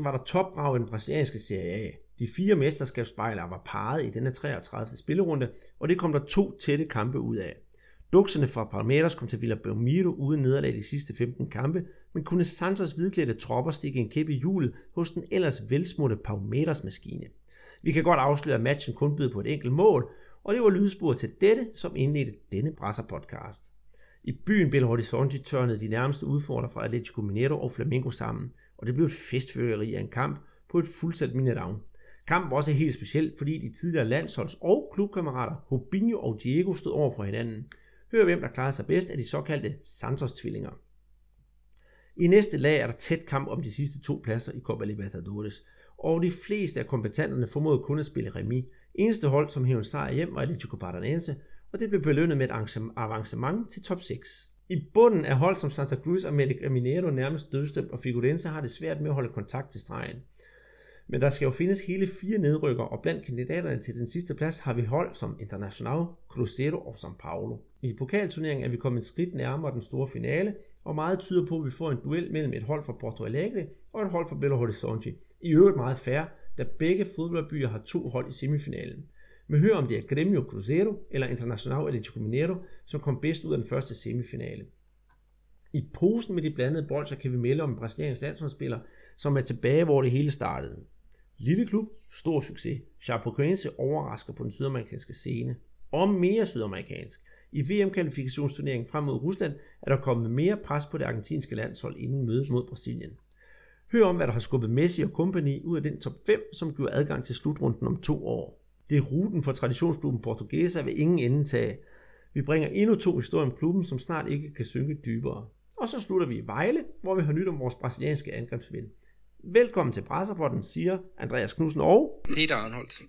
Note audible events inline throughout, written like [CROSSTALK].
2019 var der topbrag i den brasilianske Serie A. De fire mesterskabsbejlere var parret i denne 33. spillerunde, og det kom der to tætte kampe ud af. Dukserne fra Palmeiras kom til Villa Belmiro uden nederlag de sidste 15 kampe, men kunne Santos hvidklædte tropper stikke en kæppe i hjulet hos den ellers velsmurte Palmeiras-maskine. Vi kan godt afsløre, at matchen kun byder på et enkelt mål, og det var lydsporet til dette, som indledte denne Brasser-podcast. I byen Belo Horizonte tørnede de nærmeste udfordrere fra Atletico Mineiro og Flamengo sammen, og det blev et festføreri af en kamp på et fuldsat Mineirão. Kampen var også helt speciel, fordi de tidligere landsholds- og klubkammerater Robinho og Diego stod over for hinanden. Hør hvem der klarede sig bedst af de såkaldte Santos-tvillinger. I næste lag er der tæt kamp om de sidste to pladser i Copa Libertadores, og de fleste af kompetenterne formåede kun at spille remi. Eneste hold, som hævde sejr hjem, var Atletico Paranaense, og det blev belønnet med et avancement til top 6. I bunden er hold som Santa Cruz og Mineiro nærmest dødstemt, og Figurense har det svært med at holde kontakt til stregen. Men der skal jo findes hele fire nedrykker, og blandt kandidaterne til den sidste plads har vi hold som Internacional, Cruzeiro og São Paulo. I pokalturneringen er vi kommet et skridt nærmere den store finale, og meget tyder på, at vi får en duel mellem et hold fra Porto Alegre og et hold fra Belo Horizonte. I øvrigt meget fair, da begge fodboldbyer har to hold i semifinalen. Men hør om det er Gremio Cruzeiro eller Internacional Atletico Mineiro, som kom bedst ud af den første semifinale. I posen med de blandede bolcher kan vi melde om en brasiliansk landsholdsspiller, som er tilbage, hvor det hele startede. Lille klub, stor succes. Chapecoense overrasker på den sydamerikanske scene. Og mere sydamerikansk. I VM-kvalifikationsturneringen frem mod Rusland er der kommet mere pres på det argentinske landshold inden mødet mod Brasilien. Hør om, hvad der har skubbet Messi og company ud af den top 5, som giver adgang til slutrunden om to år. Det er ruten for traditionsklubben Portuguesa vil ingen ende tage. Vi bringer endnu to historier om klubben, som snart ikke kan synke dybere. Og så slutter vi i Vejle, hvor vi har nyt om vores brasilianske angrebsvind. Velkommen til Presserpotten, siger Andreas Knudsen og Peter Arnholdt.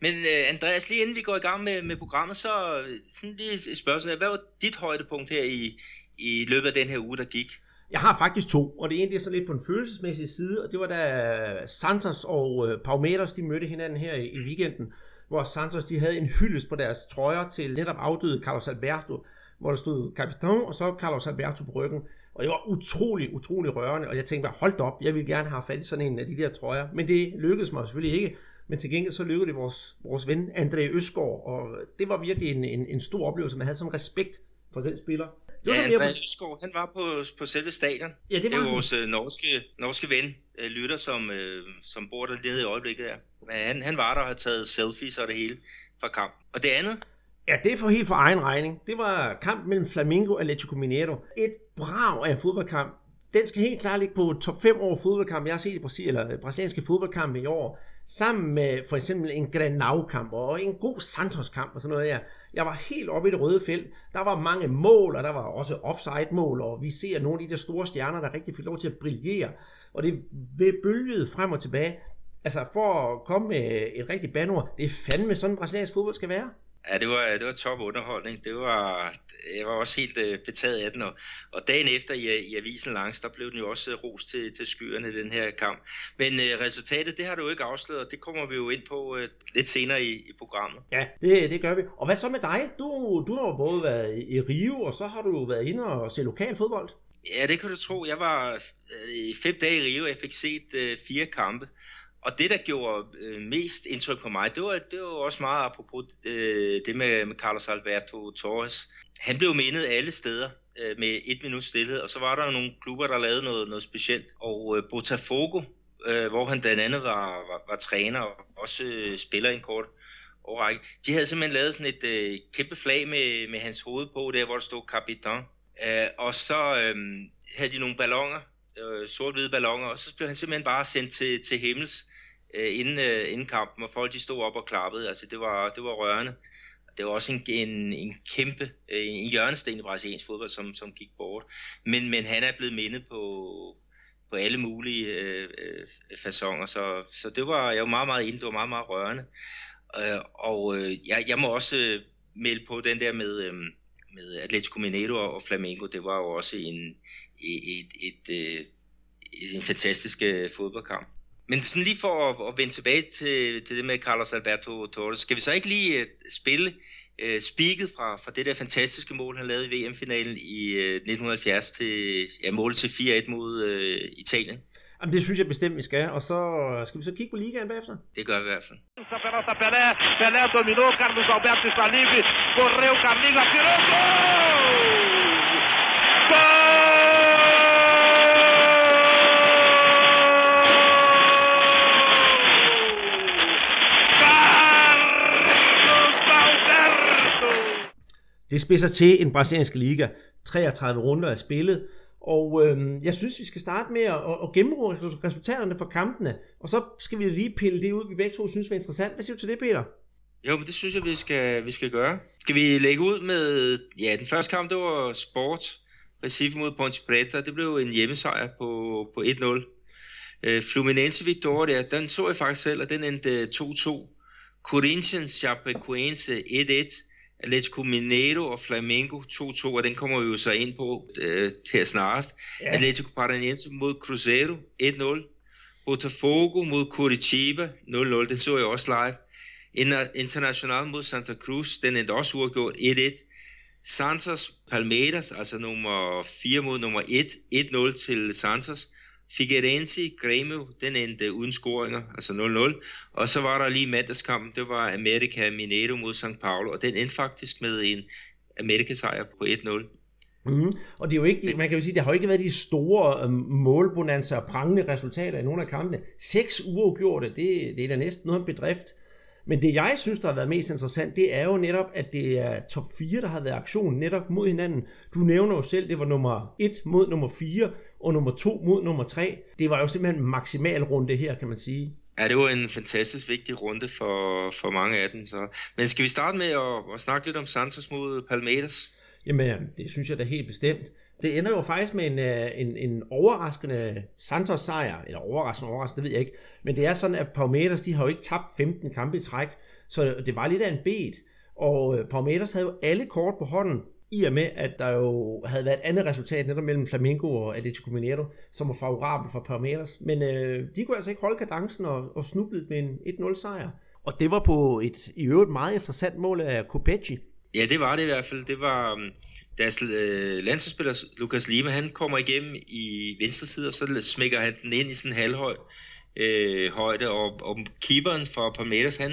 Men uh, Andreas, lige inden vi går i gang med, med programmet, så øh, sådan lige et spørgsmål. Hvad var dit højdepunkt her i, i løbet af den her uge, der gik? Jeg har faktisk to, og det ene det er så lidt på en følelsesmæssig side, og det var da Santos og øh, Palmeiras, de mødte hinanden her i, i weekenden, hvor Santos de havde en hyldest på deres trøjer til netop afdøde Carlos Alberto, hvor der stod Capitão og så Carlos Alberto på ryggen. Og det var utrolig, utrolig rørende, og jeg tænkte bare, hold op, jeg vil gerne have fat i sådan en af de der trøjer. Men det lykkedes mig selvfølgelig ikke. Men til gengæld så lykkedes det vores, vores ven André Øsgaard, og det var virkelig en, en, en stor oplevelse. Man havde sådan respekt for den spiller. Det var ja, André Øsgaard, han var på, på selve stadion. Ja, det var det var vores øh, norske, norske ven, øh, Lytter, som, øh, som bor der nede i øjeblikket der. Men han, han var der og havde taget selfies og det hele fra kamp. Og det andet, Ja, det er for helt for egen regning. Det var kamp mellem Flamingo og Atletico Mineiro. Et brag af fodboldkamp. Den skal helt klart ligge på top 5 over fodboldkamp, jeg har set i Brasil, eller brasilianske fodboldkampe i år. Sammen med for eksempel en Granau-kamp og en god Santos-kamp og sådan noget. der. jeg var helt oppe i det røde felt. Der var mange mål, og der var også offside-mål, og vi ser nogle af de der store stjerner, der rigtig fik lov til at brillere. Og det bølgede frem og tilbage. Altså for at komme med et rigtigt banord, det er fandme sådan, brasiliansk fodbold skal være. Ja, det var, det var top underholdning. Det var, jeg var også helt uh, betaget af den, og, og dagen efter i, i Avisen Langs, der blev den jo også ros til, til skyerne den her kamp. Men uh, resultatet, det har du jo ikke afsløret, og det kommer vi jo ind på uh, lidt senere i, i programmet. Ja, det, det gør vi. Og hvad så med dig? Du, du har jo både været i Rio, og så har du været inde og se lokal fodbold. Ja, det kan du tro. Jeg var uh, i fem dage i Rio, jeg fik set uh, fire kampe. Og det, der gjorde øh, mest indtryk på mig, det var, det var også meget apropos øh, det med, med Carlos Alberto Torres. Han blev mindet alle steder øh, med et minut stillhed, og så var der nogle klubber, der lavede noget, noget specielt. Og øh, Botafogo, øh, hvor han blandt andet var, var, var træner og også øh, spiller en kort årrække, de havde simpelthen lavet sådan et øh, kæmpe flag med, med hans hoved på, der hvor der stod Capitan. Øh, og så øh, havde de nogle ballonger, øh, sort-hvide ballonger, og så blev han simpelthen bare sendt til, til himmels øh, inden, øh, inden kampen, og folk de stod op og klappede. Altså det var, det var rørende. Det var også en, en, en kæmpe øh, en hjørnesten i brasiliansk fodbold, som, som gik bort. Men, men han er blevet mindet på, på alle mulige øh, øh, fasonger, så, så det var jeg var meget, meget inde, det var meget, meget rørende. Øh, og øh, jeg, jeg må også øh, melde på den der med, øh, med Atletico Mineiro og Flamengo, det var jo også en, et, et, et, et, en fantastisk øh, fodboldkamp. Men sådan lige for at, at vende tilbage til, til det med Carlos Alberto Torres, skal vi så ikke lige uh, spille øh, spiket fra, fra det der fantastiske mål, han lavede i VM-finalen i øh, 1970 til ja, målet til 4-1 mod øh, Italien. Jamen, det synes jeg bestemt, vi skal. Og så skal vi så kigge på ligaen bagefter? Det gør vi i hvert fald. Pelota Pelé, Pelé dominou, Carlos Alberto está livre, correu, Carlinhos atirou, gol! Det spidser til en brasiliansk liga. 33 runder er spillet. Og øh, jeg synes, vi skal starte med at, at gennemgå resultaterne fra kampene. Og så skal vi lige pille det ud, vi begge to synes var interessant. Hvad siger du til det, Peter? Jo, men det synes jeg, vi skal, vi skal gøre. Skal vi lægge ud med... Ja, den første kamp, det var Sport. Recife mod Ponte Preta. Det blev en hjemmesejr på, på 1-0. Øh, Fluminense Victoria, den så jeg faktisk selv, og den endte 2-2. Corinthians Chapecoense 1-1. Atletico Mineiro og Flamengo 2-2, og den kommer vi jo så ind på øh, til snarest. Ja. Atletico Paranaense mod Cruzeiro 1-0. Botafogo mod Curitiba 0-0, den så jeg også live. International mod Santa Cruz, den endte også uafgjort 1-1. Santos Palmeiras, altså nummer 4 mod nummer 1, 1-0 til Santos. Figueirense, Grêmio, den endte uden scoringer, altså 0-0. Og så var der lige mandagskampen, det var America Mineiro mod São Paulo, og den endte faktisk med en Amerika-sejr på 1-0. Mm. Mm-hmm. Og det er jo ikke, man kan jo sige, det har jo ikke været de store øhm, målbonanser og prangende resultater i nogle af kampene. Seks uafgjorte, det, det er da næsten noget bedrift. Men det jeg synes, der har været mest interessant, det er jo netop, at det er top 4, der har været aktion netop mod hinanden. Du nævner jo selv, det var nummer 1 mod nummer 4, og nummer 2 mod nummer 3. Det var jo simpelthen en maksimal runde her, kan man sige. Ja, det var en fantastisk vigtig runde for, for mange af dem. Så. Men skal vi starte med at, at snakke lidt om Santos mod Palmeiras? Jamen, det synes jeg da helt bestemt. Det ender jo faktisk med en, øh, en, en overraskende Santos sejr, eller overraskende, overraskende, det ved jeg ikke. Men det er sådan, at Palmeiras, de har jo ikke tabt 15 kampe i træk, så det var lidt af en bed. Og øh, Palmeiras havde jo alle kort på hånden, i og med, at der jo havde været et andet resultat netop mellem Flamengo og Atletico Mineiro, som var favorabel for Palmeiras. Men øh, de kunne altså ikke holde kadencen og, og snublede med en 1-0 sejr. Og det var på et i øvrigt meget interessant mål af Kopechi. Ja, det var det i hvert fald. Det var um, deres øh, landsholdsspiller Lukas Lima, han kommer igennem i venstre side, og så smækker han den ind i sådan en halvhøj øh, højde, og, og keeperen for Palmeiras, han,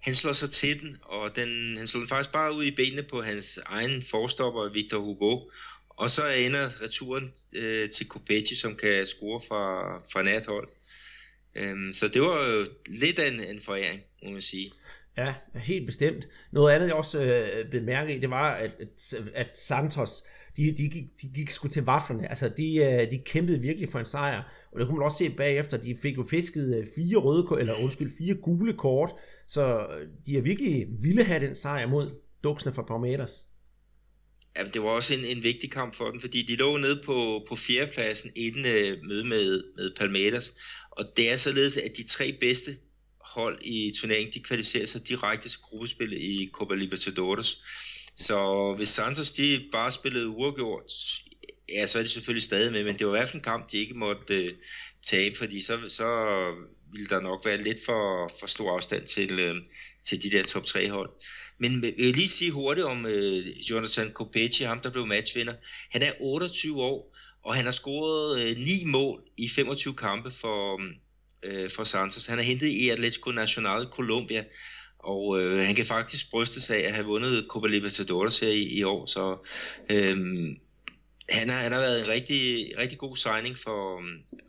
han slår sig til den, og den, han slår den faktisk bare ud i benene på hans egen forstopper, Victor Hugo, og så ender returen øh, til Kopechi, som kan score fra, fra nært hold. Øhm, så det var jo lidt af en, en foræring, må man sige. Ja, helt bestemt. Noget andet, jeg også øh, bemærkede i, det var, at, at, at Santos, de, de, gik, de gik sgu til vaflerne. Altså, de, øh, de kæmpede virkelig for en sejr. Og det kunne man også se bagefter, de fik jo fisket øh, fire røde, eller undskyld, fire gule kort. Så øh, de er virkelig ville have den sejr mod duksene fra Palmeiras. Jamen, det var også en, en vigtig kamp for dem, fordi de lå nede på, på fjerdepladsen inden øh, møde med, med Palmeiras. Og det er således, at de tre bedste hold i turneringen, de kvalificerer sig direkte til gruppespil i Copa Libertadores. Så hvis Santos de bare spillede uafgjort, ja, så er de selvfølgelig stadig med, men det var i hvert fald en kamp, de ikke måtte øh, tabe, fordi så, så ville der nok være lidt for, for stor afstand til, øh, til de der top 3 hold. Men jeg vil lige sige hurtigt om øh, Jonathan Kopechi, ham der blev matchvinder. Han er 28 år, og han har scoret øh, 9 mål i 25 kampe for, øh, for Santos. Han er hentet i Atletico Nacional Colombia, og øh, han kan faktisk bryste sig af at have vundet Copa Libertadores her i, i år, så øh, han, har, han har været en rigtig, rigtig god signing for,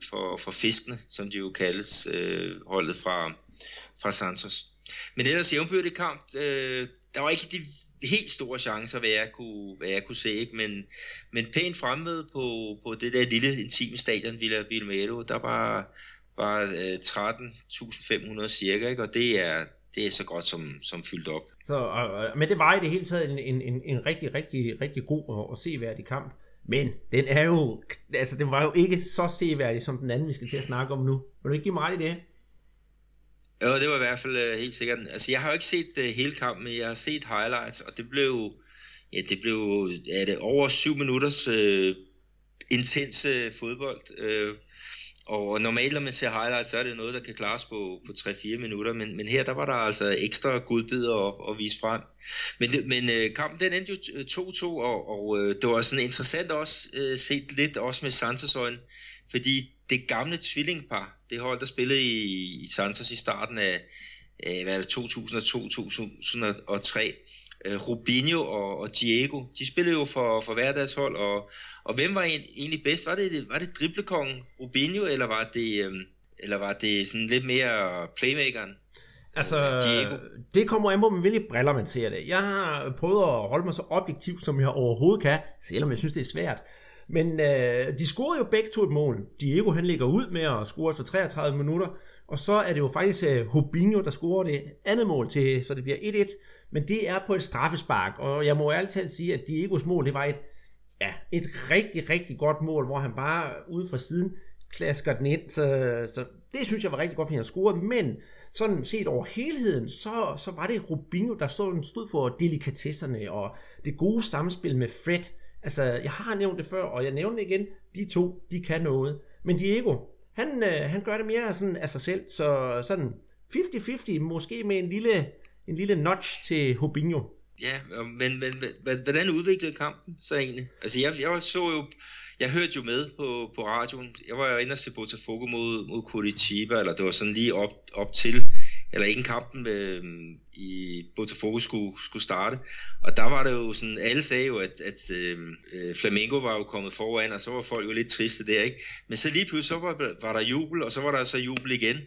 for, for fiskene, som de jo kaldes, øh, holdet fra, fra Santos. Men ellers jævnbyrdig kamp, øh, der var ikke de helt store chancer, hvad jeg kunne, hvad jeg kunne se, ikke? Men, men pænt fremmøde på, på det der lille intime stadion, Villa Vilmero, der var, var øh, 13.500 cirka, ikke? og det er, det er så godt som, som fyldt op. Så, øh, men det var i det hele taget en, en, en, en rigtig, rigtig, rigtig god og, og seværdig kamp. Men den er jo, altså den var jo ikke så seværdig som den anden, vi skal til at snakke om nu. Vil du ikke give mig ret i det? Jo, det var i hvert fald uh, helt sikkert. Altså jeg har jo ikke set uh, hele kampen, men jeg har set highlights, og det blev, ja, det blev er det over syv minutters uh, intense fodbold. Øh, og normalt, når man ser highlights, så er det noget, der kan klares på, på 3-4 minutter, men, men her der var der altså ekstra godbidder at, at vise frem. Men, men øh, kampen den endte jo 2-2, og, og øh, det var sådan interessant også øh, set lidt også med Santos øjne, fordi det gamle tvillingpar, det hold, der spillede i, i Santos i starten af hvad er det, 2002-2003, øh, Rubinho og, og Diego, de spillede jo for, for hver deres hold, og, og hvem var egentlig bedst? Var det, var det driblekongen Rubinho, eller var det, øh, eller var det sådan lidt mere playmakeren? Altså, Diego? det kommer an på, med hvilke briller man ser det. Jeg har prøvet at holde mig så objektiv, som jeg overhovedet kan, selvom jeg synes, det er svært. Men øh, de scorede jo begge to et mål. Diego han ligger ud med at score efter 33 minutter, og så er det jo faktisk øh, Hobinho, der scorer det andet mål til, så det bliver 1-1. Men det er på et straffespark, og jeg må ærligt talt sige, at Diegos mål, det var et, ja, et rigtig, rigtig godt mål, hvor han bare ude fra siden klasker den ind. Så, så det synes jeg var rigtig godt, fordi han scorede. Men sådan set over helheden, så, så var det Rubinho, der stod, stod for delikatesserne og det gode samspil med Fred. Altså, jeg har nævnt det før, og jeg nævner det igen. De to, de kan noget. Men Diego, han, øh, han gør det mere sådan af sig selv, så sådan 50-50, måske med en lille, en lille notch til Hobinho. Ja, men, men men hvordan udviklede kampen så egentlig? Altså jeg, jeg så jo, jeg hørte jo med på, på radioen, jeg var jo inde og se Botafogo mod, mod Curitiba, eller det var sådan lige op, op til, eller ikke kampen med, i Botafogo skulle, skulle starte. Og der var det jo sådan, alle sagde jo, at, at øh, øh, Flamengo var jo kommet foran, og så var folk jo lidt triste der, ikke? Men så lige pludselig, så var, var der jubel, og så var der så jubel igen.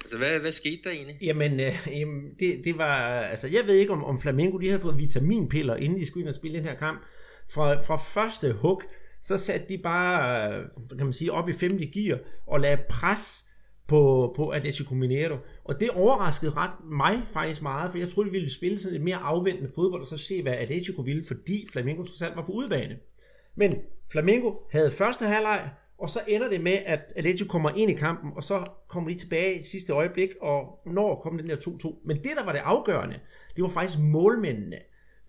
Altså, hvad, hvad skete der egentlig? Jamen, øh, jamen det, det var, altså, jeg ved ikke, om, om Flamengo, de havde fået vitaminpiller, inden de skulle ind og spille den her kamp. Fra, fra første hug, så satte de bare, øh, kan man sige, op i femte gear, og lagde pres på, på Atletico Mineiro. Og det overraskede ret mig faktisk meget, for jeg troede, vi ville spille sådan et mere afventende fodbold, og så se, hvad Atletico ville, fordi Flamengo trods alt var på udebane. Men Flamengo havde første halvleg, og så ender det med, at Atletico kommer ind i kampen, og så kommer de tilbage i sidste øjeblik, og når kom den der 2-2. Men det, der var det afgørende, det var faktisk målmændene.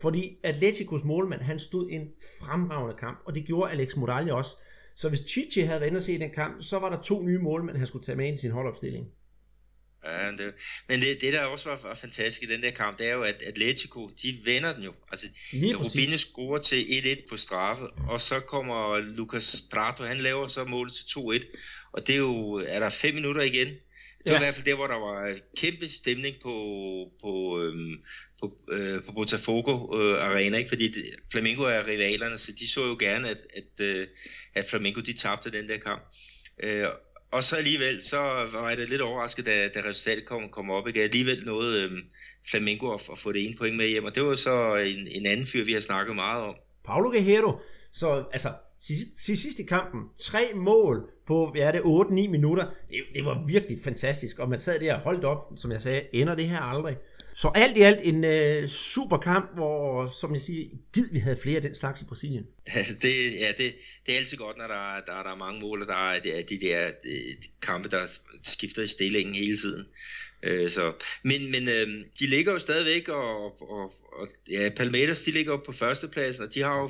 Fordi Atleticos målmand, han stod en fremragende kamp, og det gjorde Alex Morales også. Så hvis Chichi havde været inde og se den kamp, så var der to nye målmænd, han skulle tage med ind i sin holdopstilling. Ja, det, men det, det der også var, var fantastisk i den der kamp, det er jo, at Atletico, de vender den jo. Altså, Rubinho scorer til 1-1 på straffe, og så kommer Lucas Prato, han laver så målet til 2-1, og det er jo, er der fem minutter igen. Det var ja. i hvert fald der, hvor der var kæmpe stemning på, på, øhm, på, øh, på Botafogo øh, Arena, ikke? fordi det, Flamengo er rivalerne, så de så jo gerne, at, at, øh, at Flamengo de tabte den der kamp. Øh, og så alligevel, så var jeg da lidt overrasket, da, da resultatet kom, kom op. Ikke? Alligevel nåede øh, Flamengo at, at få det ene point med hjem, og det var så en, en anden fyr, vi har snakket meget om. Paulo Guerrero, så altså, sidst, sidst i kampen, tre mål på, hvad er det, 8-9 minutter, det, det var virkelig fantastisk, og man sad der og holdt op, som jeg sagde, ender det her aldrig. Så alt i alt en øh, super kamp, hvor, som jeg siger, gid vi havde flere af den slags i Brasilien. [LAUGHS] det, ja, det, det er altid godt, når der, der, der er mange mål, og der er de, de der de, de kampe, der skifter i stillingen hele tiden. Øh, så, men men øh, de ligger jo stadigvæk, og, og, og ja, Palmeiras de ligger jo på førstepladsen, og de har jo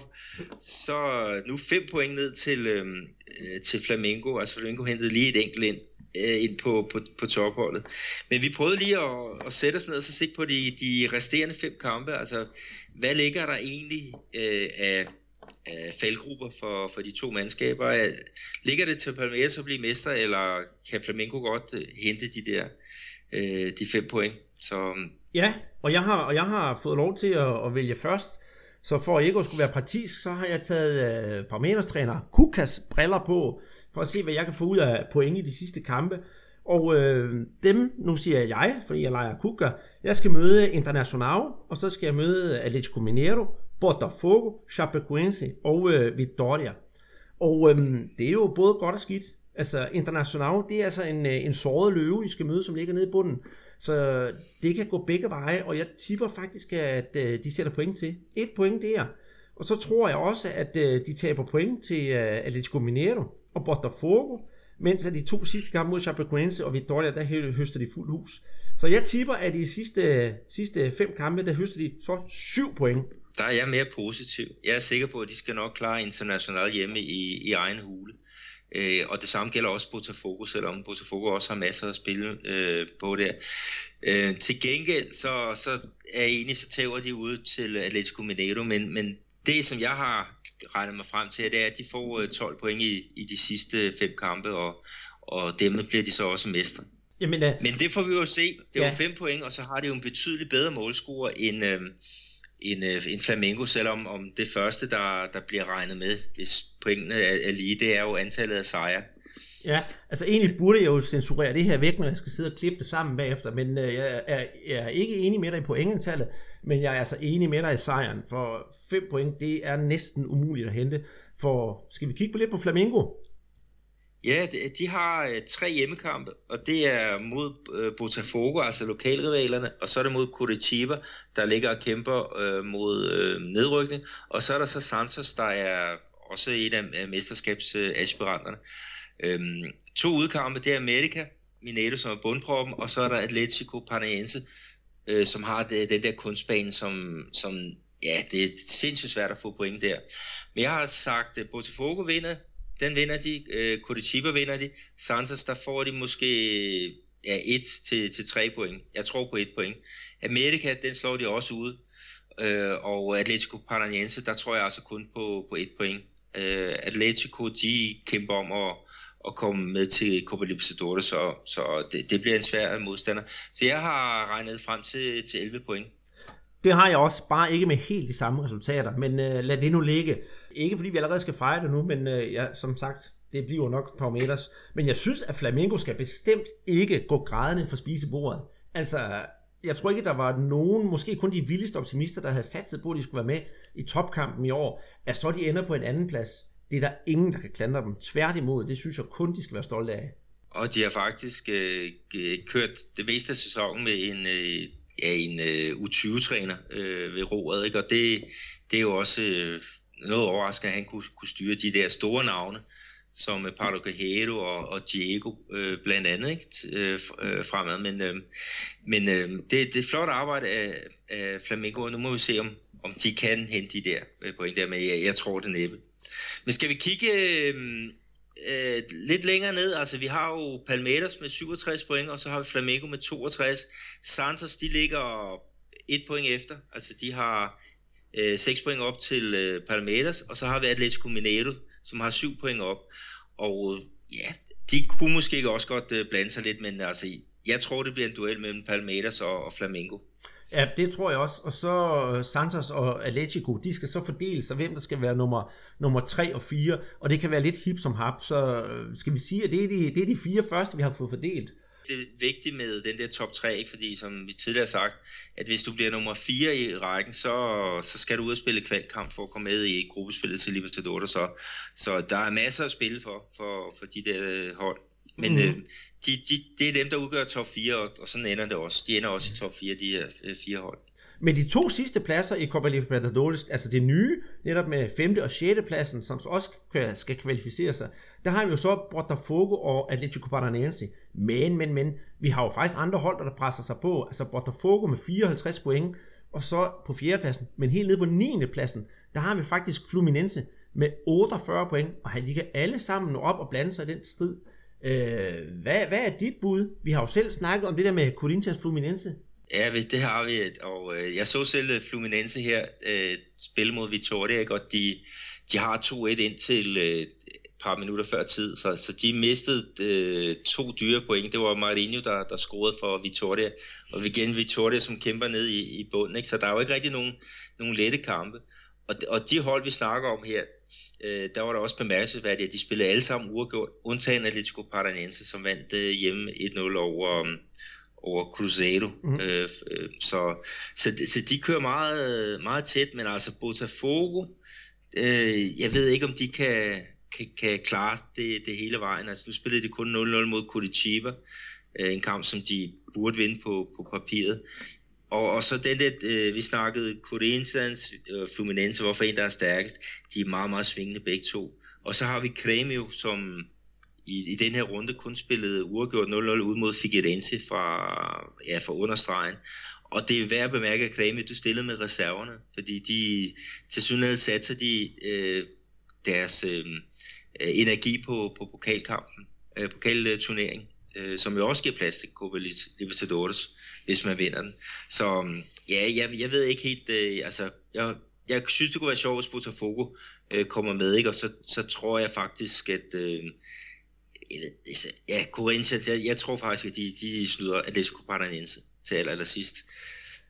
så nu fem point ned til, øh, øh til Flamengo. Altså Flamengo hentede lige et enkelt ind øh, ind på, på, på topholdet. Men vi prøvede lige at, at sætte os ned og så se på de, de resterende fem kampe. Altså, hvad ligger der egentlig øh, af, af faldgrupper for, for de to mandskaber? Øh, ligger det til Palmeiras at blive mester, eller kan Flamengo godt øh, hente de der øh, de fem point? Så, um, ja, og jeg har, og jeg har fået lov til at, at vælge først. Så for ikke at skulle være partisk, så har jeg taget øh, Palmeiras træner Kukas briller på, for at se, hvad jeg kan få ud af point i de sidste kampe. Og øh, dem, nu siger jeg, fordi jeg leger Kuka, jeg skal møde Internacional, og så skal jeg møde Atletico Mineiro, Botafogo, Chapecoense og øh, Vitória. Og øh, det er jo både godt og skidt. Altså Internacional, det er altså en, øh, en såret løve, I skal møde, som ligger nede i bunden. Så det kan gå begge veje, og jeg tipper faktisk, at øh, de sætter point til. Et point der. Og så tror jeg også, at øh, de taber point til øh, Atletico Mineiro og Botafogo, mens at de to sidste kampe mod Chapecoense og Vitória, der høster de fuld hus. Så jeg tipper, at i de sidste, sidste fem kampe, der høster de så syv point. Der er jeg mere positiv. Jeg er sikker på, at de skal nok klare internationalt hjemme i, i egen hule. Øh, og det samme gælder også Botafogo, selvom Botafogo også har masser at spille øh, på der. Øh, til gengæld, så, så er jeg enig, så tæver de ud til Atletico Mineiro, men, men det, som jeg har regnet mig frem til, det er, at de får 12 point i, i de sidste fem kampe, og, og dermed bliver de så også mestre. Jamen, uh... Men det får vi jo se. Det er ja. jo fem point, og så har de jo en betydeligt bedre målscore end, øh, end, øh, end Flamengo, selvom om det første, der, der bliver regnet med, hvis pointene er, er lige, det er jo antallet af sejre. Ja, altså egentlig burde jeg jo censurere det her væk, når jeg skal sidde og klippe det sammen bagefter, men øh, jeg, er, jeg er ikke enig med dig i pointantallet, men jeg er altså enig med dig i sejren, for 5 point, det er næsten umuligt at hente. For skal vi kigge på lidt på Flamengo? Ja, de, har øh, tre hjemmekampe, og det er mod øh, Botafogo, altså lokalrivalerne, og så er det mod Curitiba, der ligger og kæmper øh, mod øh, nedrykning, og så er der så Santos, der er også en af mesterskabsaspiranterne. Øhm, to udkampe, det er America, Mineiro, som er bundproppen, og så er der Atletico Paranaense, øh, som har det, den der kunstbane, som, som ja, det er sindssygt svært at få point der. Men jeg har sagt, at Botafogo vinder, den vinder de, øh, Curitiba vinder de, Santos, der får de måske ja, 1 til, til 3 point. Jeg tror på 1 point. Amerika, den slår de også ud, øh, og Atletico Paranaense, der tror jeg altså kun på, på 1 point. Øh, Atletico, de kæmper om at, at komme med til Copa Libertadores, så, så det, det bliver en svær modstander. Så jeg har regnet frem til, til 11 point. Det har jeg også, bare ikke med helt de samme resultater, men øh, lad det nu ligge. Ikke fordi vi allerede skal fejre det nu, men øh, ja, som sagt, det bliver nok Palmeiras. Men jeg synes, at Flamengo skal bestemt ikke gå grædende for spisebordet. Altså, jeg tror ikke, der var nogen, måske kun de vildeste optimister, der havde satset på, at de skulle være med i topkampen i år, at så de ender på en anden plads. Det er der ingen, der kan klandre dem. Tværtimod, det synes jeg kun, de skal være stolte af. Og de har faktisk øh, kørt det meste af sæsonen med en, øh, ja, en øh, U20-træner øh, ved roret, ikke? og det, det er jo også øh, noget overraskende, at han kunne, kunne styre de der store navne, som øh, Paulo Guerrero og, og Diego øh, blandt andet ikke, øh, øh, fremad. Men, øh, men øh, det, det er flot arbejde af, af Flamengo, og nu må vi se, om, om de kan hente de der øh, point der, men jeg, jeg tror det næppe. Men skal vi kigge øh, øh, lidt længere ned, altså vi har jo Palmeiras med 67 point, og så har vi Flamengo med 62. Santos, de ligger et point efter, altså de har øh, 6 point op til øh, Palmeiras, og så har vi Atletico Mineiro, som har 7 point op. Og ja, de kunne måske også godt øh, blande sig lidt, men altså, jeg tror, det bliver en duel mellem Palmeiras og, og Flamengo. Ja, det tror jeg også. Og så øh, Santos og Atletico, de skal så fordele sig, hvem der skal være nummer, nummer 3 og 4. Og det kan være lidt hip som hap. Så øh, skal vi sige, at det er, de, det er de fire første, vi har fået fordelt. Det er vigtigt med den der top 3, ikke? fordi som vi tidligere har sagt, at hvis du bliver nummer 4 i rækken, så, så skal du ud og spille kvalkamp for at komme med i gruppespillet til Libertadores. Så, så der er masser at spille for, for, for de der hold. Men mm. øh, de, de, det er dem, der udgør top 4, og, og sådan ender det også. De ender også i top 4, de her øh, fire hold. Men de to sidste pladser i Copa Libertadores, altså det nye, netop med 5. og 6. pladsen, som også skal kvalificere sig, der har vi jo så Botafogo og Atletico Paranaense. Men, men, men, vi har jo faktisk andre hold, der presser sig på. Altså Botafogo med 54 point, og så på 4. pladsen. Men helt nede på 9. pladsen, der har vi faktisk Fluminense med 48 point, og de kan alle sammen nå op og blande sig i den strid. Øh, hvad, hvad er dit bud? Vi har jo selv snakket om det der med Corinthians Fluminense. Ja, det har vi, og øh, jeg så selv øh, Fluminense her øh, spille mod Vitoria, ikke? og de, de har 2-1 ind til øh, et par minutter før tid, så, så de mistede øh, to dyre point. Det var Marinho, der, der scorede for Vitoria, og igen Vitoria, som kæmper ned i, i bunden, ikke? så der er jo ikke rigtig nogen, nogen lette kampe. Og, og de hold, vi snakker om her, øh, der var der også bemærkelsesværdigt, at de spillede alle sammen uafgjort, undtagen Atletico Paranaense, som vandt øh, hjemme 1-0 over, um, over Cruzeiro. Mm. Øh, øh, så, så, så de kører meget, meget tæt, men altså Botafogo, øh, jeg ved ikke, om de kan, kan, kan klare det, det hele vejen. Altså nu spillede de kun 0-0 mod Curitiba, øh, en kamp, som de burde vinde på, på papiret. Og, og så den der, øh, vi snakkede Corinthians, øh, Fluminense, hvorfor en der er stærkest, de er meget, meget svingende begge to. Og så har vi Cremio, som i, i den her runde kun spillede uafgjort 0-0 ud mod Figueirense fra, ja, fra understregen. og det er værd at bemærke, at Cremio, du stillede med reserverne, fordi de til synligheden satser de øh, deres øh, øh, energi på, på pokalkampen, øh, pokalturnering, øh, som jo også giver plads til Copa Libertadores, hvis man vinder den. Så øhm, ja, jeg, jeg ved ikke helt, øh, altså, jeg, jeg synes, det kunne være sjovt, hvis Botafogo øh, kommer med, ikke? og så, så tror jeg faktisk, at øh, jeg ved, altså, ja, Corinthians, jeg, jeg tror faktisk, at de, de snyder Atletico Paranaense til aller, aller sidst.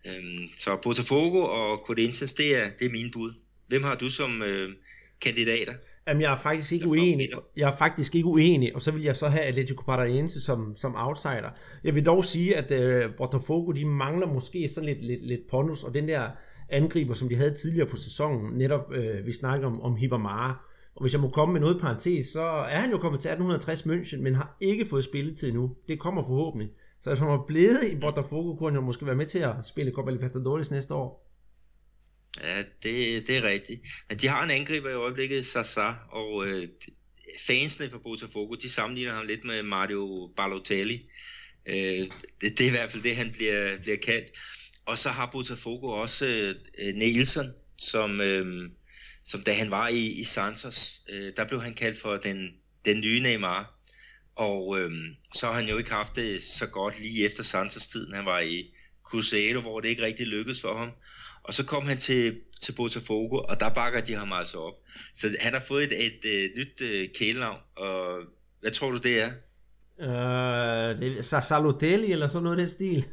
Øhm, så Botafogo og Corinthians, det er, det er mine bud. Hvem har du som øh, kandidater? Jamen, jeg er faktisk ikke uenig. Jeg er faktisk ikke uenig, og så vil jeg så have Atletico Paranaense som, som outsider. Jeg vil dog sige, at øh, Botafogo, de mangler måske sådan lidt, lidt, lidt pondus, og den der angriber, som de havde tidligere på sæsonen, netop, øh, vi snakker om, om Hibamara, og hvis jeg må komme med noget parentes, så er han jo kommet til 1860 München, men har ikke fået spilletid endnu. Det kommer forhåbentlig. Så hvis han var blevet i Botafogo, kunne han jo måske være med til at spille Copa Libertadores næste år. Ja, det, det er rigtigt. Men de har en angriber i øjeblikket, Sasa, og øh, fansene for Botafogo, de sammenligner ham lidt med Mario Balotelli. Øh, det, det er i hvert fald det, han bliver, bliver kaldt. Og så har Botafogo også øh, øh Nielsen, som, øh, som da han var i, i Santos, øh, der blev han kaldt for den, den nye Neymar. Og øh, så har han jo ikke haft det så godt lige efter Santos-tiden. Han var i Cruzeiro, hvor det ikke rigtig lykkedes for ham. Og så kom han til, til Botafogo, og der bakker de ham altså op. Så han har fået et, et, et, et nyt uh, kælenavn, og hvad tror du det er? Uh, det er Salotelli eller sådan noget i den stil?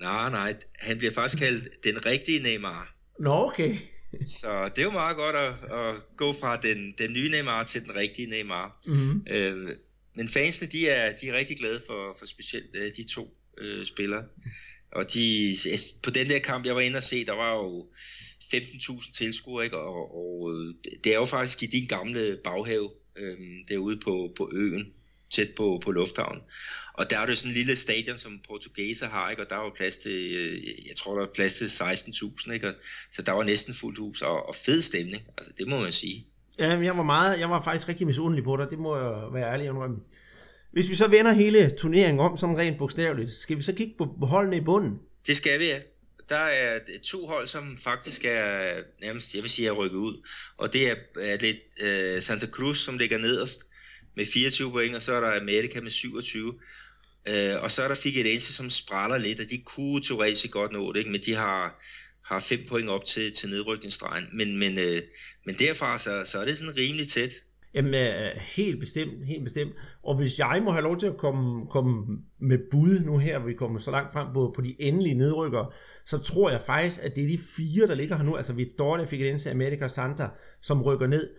Nej, nej, han bliver faktisk kaldt den rigtige Neymar. Nå, okay. [LAUGHS] Så det er jo meget godt at, at gå fra den, den nye Neymar til den rigtige Neymar. Mm-hmm. Uh, men fansene, de er, de er rigtig glade for, for specielt uh, de to uh, spillere. Og de, på den der kamp, jeg var inde og se, der var jo 15.000 tilskuere, ikke? Og, og det er jo faktisk i din gamle baghave, øhm, derude på, på øen, tæt på, på lufthavnen. Og der er det sådan en lille stadion, som portugiser har, ikke? og der var plads til, øh, jeg tror, der var plads til 16.000, ikke? så der var næsten fuldt hus, og, og fed stemning, altså det må man sige. Ja, jeg var meget, jeg var faktisk rigtig misundelig på dig, det må jeg være ærlig om. Hvis vi så vender hele turneringen om, som rent bogstaveligt, skal vi så kigge på holdene i bunden? Det skal vi, ja. Der er to hold, som faktisk er nærmest, jeg vil sige, er rykket ud. Og det er, er lidt uh, øh, Santa Cruz, som ligger nederst med 24 point, og så er der America med 27. Uh, øh, og så er der Figueirense, som spraller lidt, og de kunne teoretisk godt nå det, ikke? men de har, har fem point op til, til nedrykningsstregen. Men, men, uh, men derfra, så, så er det sådan rimelig tæt. Jamen, øh, helt bestemt, helt bestemt. Og hvis jeg må have lov til at komme, komme med bud nu her, hvor vi kommer så langt frem på, på de endelige nedrykker, så tror jeg faktisk, at det er de fire, der ligger her nu, altså Victoria, Figueirense, America Santa, som rykker ned.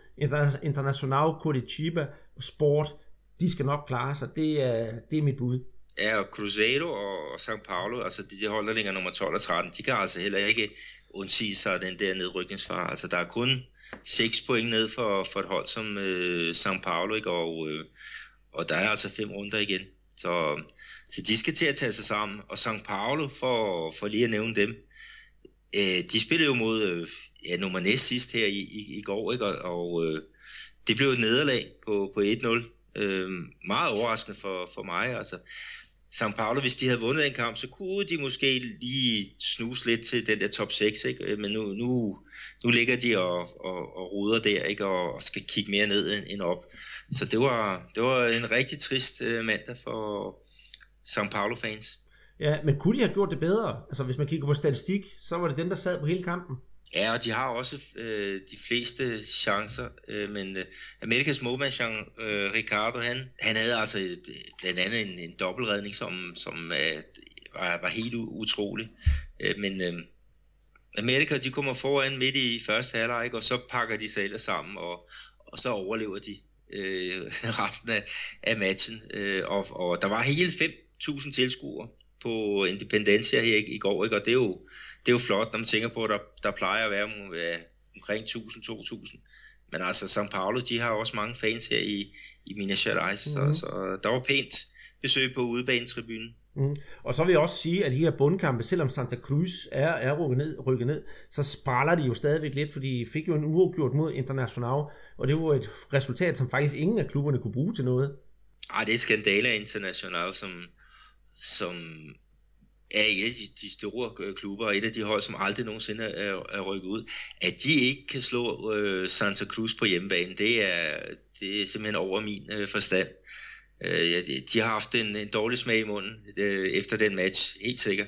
International, Curitiba, Sport, de skal nok klare sig. Det er, det er mit bud. Ja, og Cruzeiro og São Paulo, altså de, de hold, der ligger nummer 12 og 13, de kan altså heller ikke undsige sig den der nedrykningsfar. Altså der er kun 6 point ned for, for et hold som øh, São Paulo, ikke? Og, øh, og der er altså fem runder igen. Så, så de skal til at tage sig sammen. Og São Paulo, for, for lige at nævne dem, øh, de spillede jo mod øh, ja, nummer næst sidst her i, i, i går, ikke? og, og øh, det blev et nederlag på, på 1-0. Øh, meget overraskende for, for mig. Altså, São Paulo, hvis de havde vundet en kamp, så kunne de måske lige snuse lidt til den der top 6, ikke? Øh, men nu, nu, nu ligger de og, og, og ruder der, ikke? Og, og skal kigge mere ned end op. Så det var, det var en rigtig trist uh, mandag for São Paulo-fans. Ja, men kunne de have gjort det bedre? Altså hvis man kigger på statistik, så var det dem, der sad på hele kampen. Ja, og de har også øh, de fleste chancer, øh, men øh, Amerikas målmand, Jean øh, Ricardo, han, han havde altså et, blandt andet en, en dobbeltredning, som, som øh, var, var helt utrolig. Øh, men øh, Amerika, de kommer foran midt i første halvleg, og så pakker de sig ellers sammen, og, og så overlever de øh, [LAUGHS] resten af, af matchen. Øh, og, og der var hele 5.000 tilskuere på Independencia her i, i går, ikke? og det er, jo, det er jo flot, når man tænker på, at der, der plejer at være omkring 1.000-2.000. Men altså, São Paulo, de har også mange fans her i, i Minas Gerais, mm-hmm. så, så der var pænt besøg på udebanetribunen. Mm. Og så vil jeg også sige, at de her bundkampe, selvom Santa Cruz er, er rykket, ned, rykket ned, så spræller de jo stadigvæk lidt, fordi de fik jo en uafgjort mod International, og det var et resultat, som faktisk ingen af klubberne kunne bruge til noget. Ej, det er skandale af International, som, som er et af de, de store øh, klubber, og et af de hold, som aldrig nogensinde er, er rykket ud, at de ikke kan slå øh, Santa Cruz på hjemmebane, det er, det er simpelthen over min øh, forstand. Øh, de har haft en, en dårlig smag i munden øh, efter den match, helt sikkert.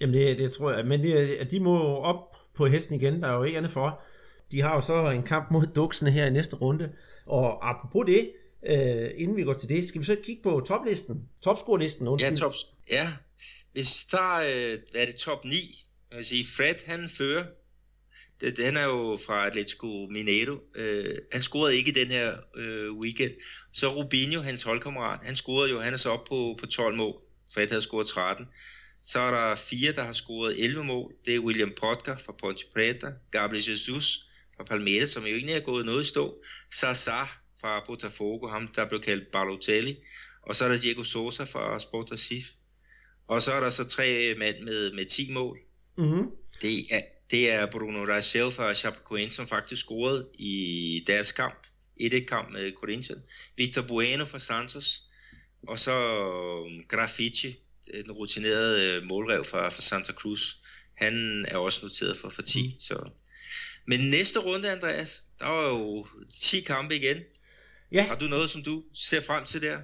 Jamen det, det tror jeg, men det, de må op på hesten igen, der er jo ikke andet for. De har jo så en kamp mod duksene her i næste runde, og apropos det, øh, inden vi går til det, skal vi så kigge på toplisten, topscore-listen? Ja, top, ja, hvis vi tager, øh, hvad er det, top 9, jeg vil sige, Fred han fører, han er jo fra Atletico Mineiro, øh, han scorede ikke den her øh, weekend, så Rubinho, hans holdkammerat, han scorede jo, han er så op på, på 12 mål, Fred havde scoret 13, så er der fire, der har scoret 11 mål, det er William Potter fra Ponte Preta, Gabriel Jesus fra Palmeiras, som jo ikke er gået noget i stå, Sasa fra Botafogo, ham der blev kaldt Balotelli, og så er der Diego Sosa fra Sport Recife. Og så er der så tre mand med, med 10 mål. Mm-hmm. Det, er, det er Bruno Rachel fra Chapecoense, som faktisk scorede i deres kamp. Et et kamp med Corinthians. Victor Bueno fra Santos. Og så um, Graffiti, den rutinerede øh, målrev fra, fra Santa Cruz. Han er også noteret for, for 10. Mm. Så. Men næste runde, Andreas, der var jo 10 kampe igen. Ja. Har du noget, som du ser frem til der?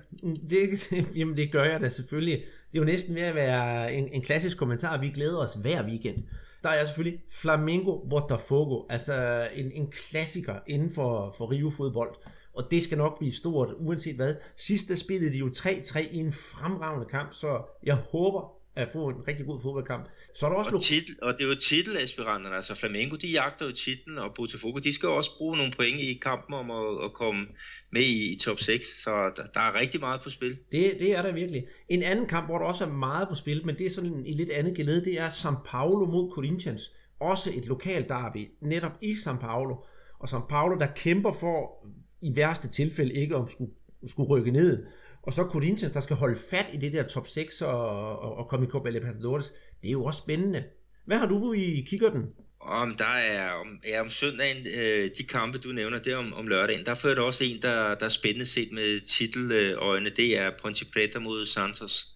Det, [LAUGHS] jamen det gør jeg da selvfølgelig. Det er jo næsten ved at være en, en klassisk kommentar. Vi glæder os hver weekend. Der er selvfølgelig Flamengo Botafogo, altså øh, en, en klassiker inden for, for Rio-fodbold. Og det skal nok blive stort, uanset hvad. Sidst der spillede de jo 3-3 i en fremragende kamp, så jeg håber, at få en rigtig god fodboldkamp. Så er der også og, titel, og det er jo titelaspiranterne, altså Flamengo, de jagter jo titlen, og Botafogo, de skal jo også bruge nogle point i kampen om at, at komme med i, i top 6, så der, der er rigtig meget på spil. Det, det er der virkelig. En anden kamp, hvor der også er meget på spil, men det er sådan i lidt andet gelede, det er São Paulo mod Corinthians. Også et lokalt derby, netop i São Paulo. Og São Paulo, der kæmper for i værste tilfælde ikke om skulle, skulle rykke ned. Og så Corinthians, der skal holde fat i det der top 6 og, og, og komme i Copa Libertadores. Det er jo også spændende. Hvad har du i den? Om der er om, ja, om søndagen, øh, de kampe du nævner, det er om, om lørdagen, der fører der også en, der, der er spændende set med titeløjne, det er Ponte Preta mod Santos.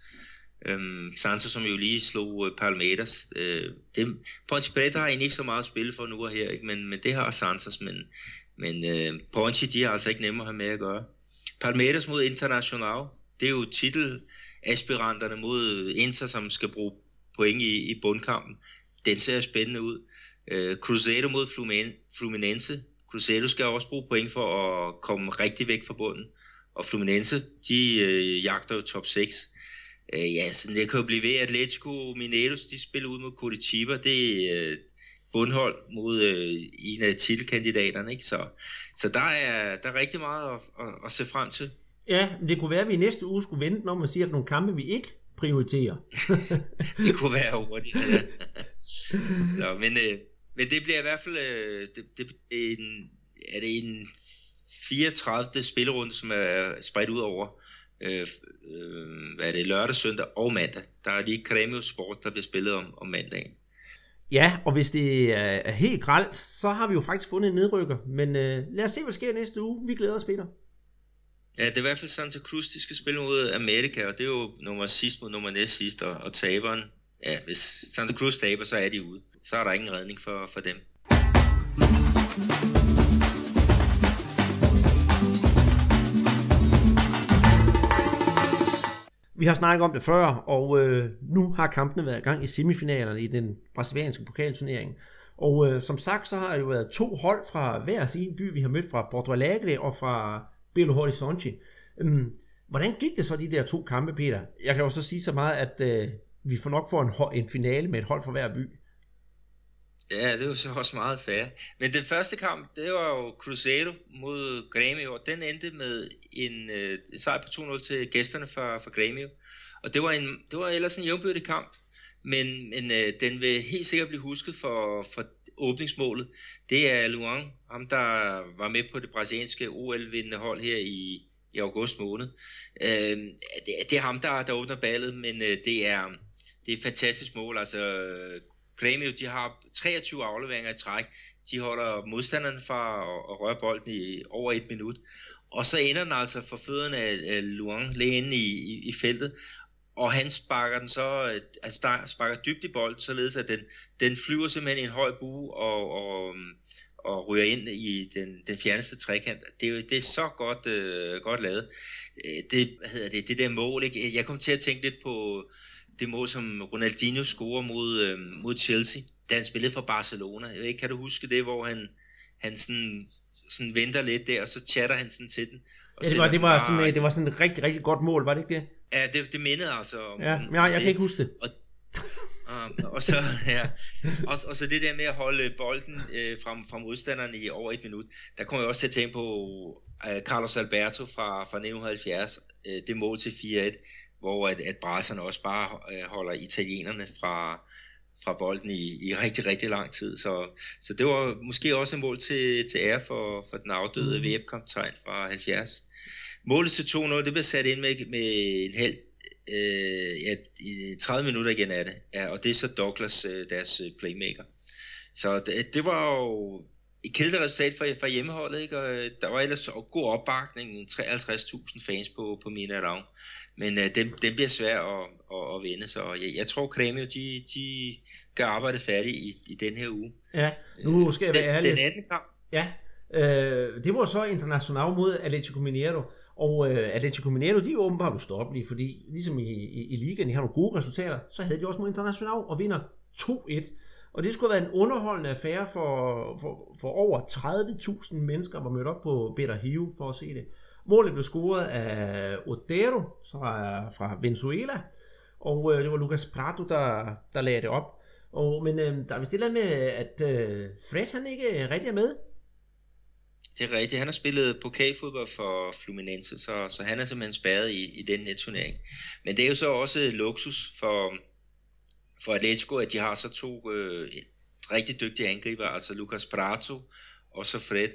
Øhm, Santos, som jo lige slog øh, Palmeiras. Øh, det, Ponte Preta har egentlig ikke så meget at spille for nu og her, ikke? Men, men det har Santos, men, men øh, Ponte, de har altså ikke nemmere at have med at gøre. Palmeiras mod International, det er jo titelaspiranterne mod Inter, som skal bruge point i, i bundkampen. Den ser spændende ud. Uh, Cruzeiro mod Fluminense. Cruzeiro skal også bruge point for at komme rigtig væk fra bunden. Og Fluminense, de uh, jagter jo top 6. Uh, øh, ja, så det kan jo blive ved. Atletico Mineros, de spiller ud mod Curitiba. Det er uh, bundhold mod uh, en af titelkandidaterne. Ikke? Så, så der, er, der er rigtig meget at, at, at se frem til. Ja, det kunne være, at vi næste uge skulle vente om at sige, at nogle kampe, vi ikke prioritere. [LAUGHS] det kunne være hurtigt. Ja. [LAUGHS] Nå, men, øh, men det bliver i hvert fald øh, det, det er, en, er det en 34. spillerunde, som er spredt ud over øh, øh, hvad er det, lørdag, søndag og mandag. Der er lige Cremio Sport, der bliver spillet om, om mandagen. Ja, og hvis det er helt gralt, så har vi jo faktisk fundet en nedrykker. Men øh, lad os se, hvad sker næste uge. Vi glæder os, Peter. Ja, det er i hvert fald Santa Cruz, de skal spille mod Amerika, og det er jo nummer sidst mod nummer næst sidst, og, og taberen, ja, hvis Santa Cruz taber, så er de ude. Så er der ingen redning for, for dem. Vi har snakket om det før, og øh, nu har kampene været i gang i semifinalerne i den brasilianske pokalturnering. Og øh, som sagt, så har det jo været to hold fra hver sin by, vi har mødt fra Porto Alegre og fra Belo Horizonte. Øhm, hvordan gik det så de der to kampe, Peter? Jeg kan jo så sige så meget, at øh, vi får nok får en, en finale med et hold fra hver by. Ja, det var så også meget fair. Men den første kamp, det var jo Cruzeiro mod Grêmio, og den endte med en øh, sejr på 2-0 til gæsterne fra, fra Grêmio. Og det var, en, det var ellers en jævnbyrdig kamp, men, men øh, den vil helt sikkert blive husket for, for åbningsmålet. Det er Luan, ham der var med på det brasilianske OL-vindende hold her i, i august måned. Øh, det, det er ham, der, der åbner ballet, men øh, det er det er et fantastisk mål. Altså, Grêmio, de har 23 afleveringer i træk. De holder modstanderen fra at, at røre bolden i over et minut. Og så ender den altså for fødderne af, Luang lige inde i, i, i feltet. og han sparker den så, altså sparker dybt i bolden, således at den, den flyver simpelthen i en høj bue og, og, øh, og ryger ind i den, den fjerneste trekant. Det er, det er så godt, øh, godt lavet. Øh, det, hvad hedder det, det der mål, ikke? jeg kom til at tænke lidt på det mål, som Ronaldinho scorer mod, øh, mod Chelsea, da han spillede for Barcelona. Jeg ved ikke, kan du huske det, hvor han, han sådan, sådan venter lidt der, og så chatter han sådan til den. Og ja, det var, det, var sådan, det var sådan et rigtig, rigtig godt mål, var det ikke det? Ja, det, det mindede altså om... Ja, men jeg, jeg kan ikke huske det. Og, og, og, så, ja, og, og så det der med at holde bolden øh, fra, fra modstanderne i over et minut, der kommer jeg også til at tænke på uh, Carlos Alberto fra, fra 1970, uh, det mål til 4-1, hvor at, at brasserne også bare uh, holder italienerne fra, fra bolden i, i rigtig, rigtig lang tid. Så, så det var måske også et mål til, til ære for, for den afdøde mm. VM-kaptajn fra 70. Målet til 2-0, det blev sat ind med, med en halv øh, ja, i 30 minutter igen af det, ja, og det er så Douglas, øh, deres øh, playmaker. Så det, det var jo et kedeligt resultat for, for hjemmeholdet, ikke? og øh, der var ellers god opbakning, 53.000 fans på, på Mina Raum. Men uh, den, den bliver svær at, at, at vinde, så jeg, jeg tror Kremio, de, de kan arbejde færdigt i, i den her uge. Ja, nu skal jeg være ærlig. Den anden kamp. Ja, øh, det var så international mod Atletico Mineiro. Og øh, Atletico Mineiro, de er åbenbart ustoppelige, fordi ligesom i, i, i ligaen, de har nogle gode resultater, så havde de også mod International og vinder 2-1. Og det skulle være en underholdende affære for, for, for over 30.000 mennesker, der var mødt op på Better Hiu for at se det. Målet blev scoret af Otero fra, fra Venezuela, og øh, det var Lucas Prato, der, der lagde det op. Og, men øh, der er vist det med, at øh, Fred han ikke rigtig er med. Det er rigtigt. Han har spillet pokalfodbold for Fluminense, så, så han er simpelthen spærret i, i den her turnering. Men det er jo så også luksus for, for Atletico, at de har så to øh, rigtig dygtige angriber, altså Lucas Prato og så Fred.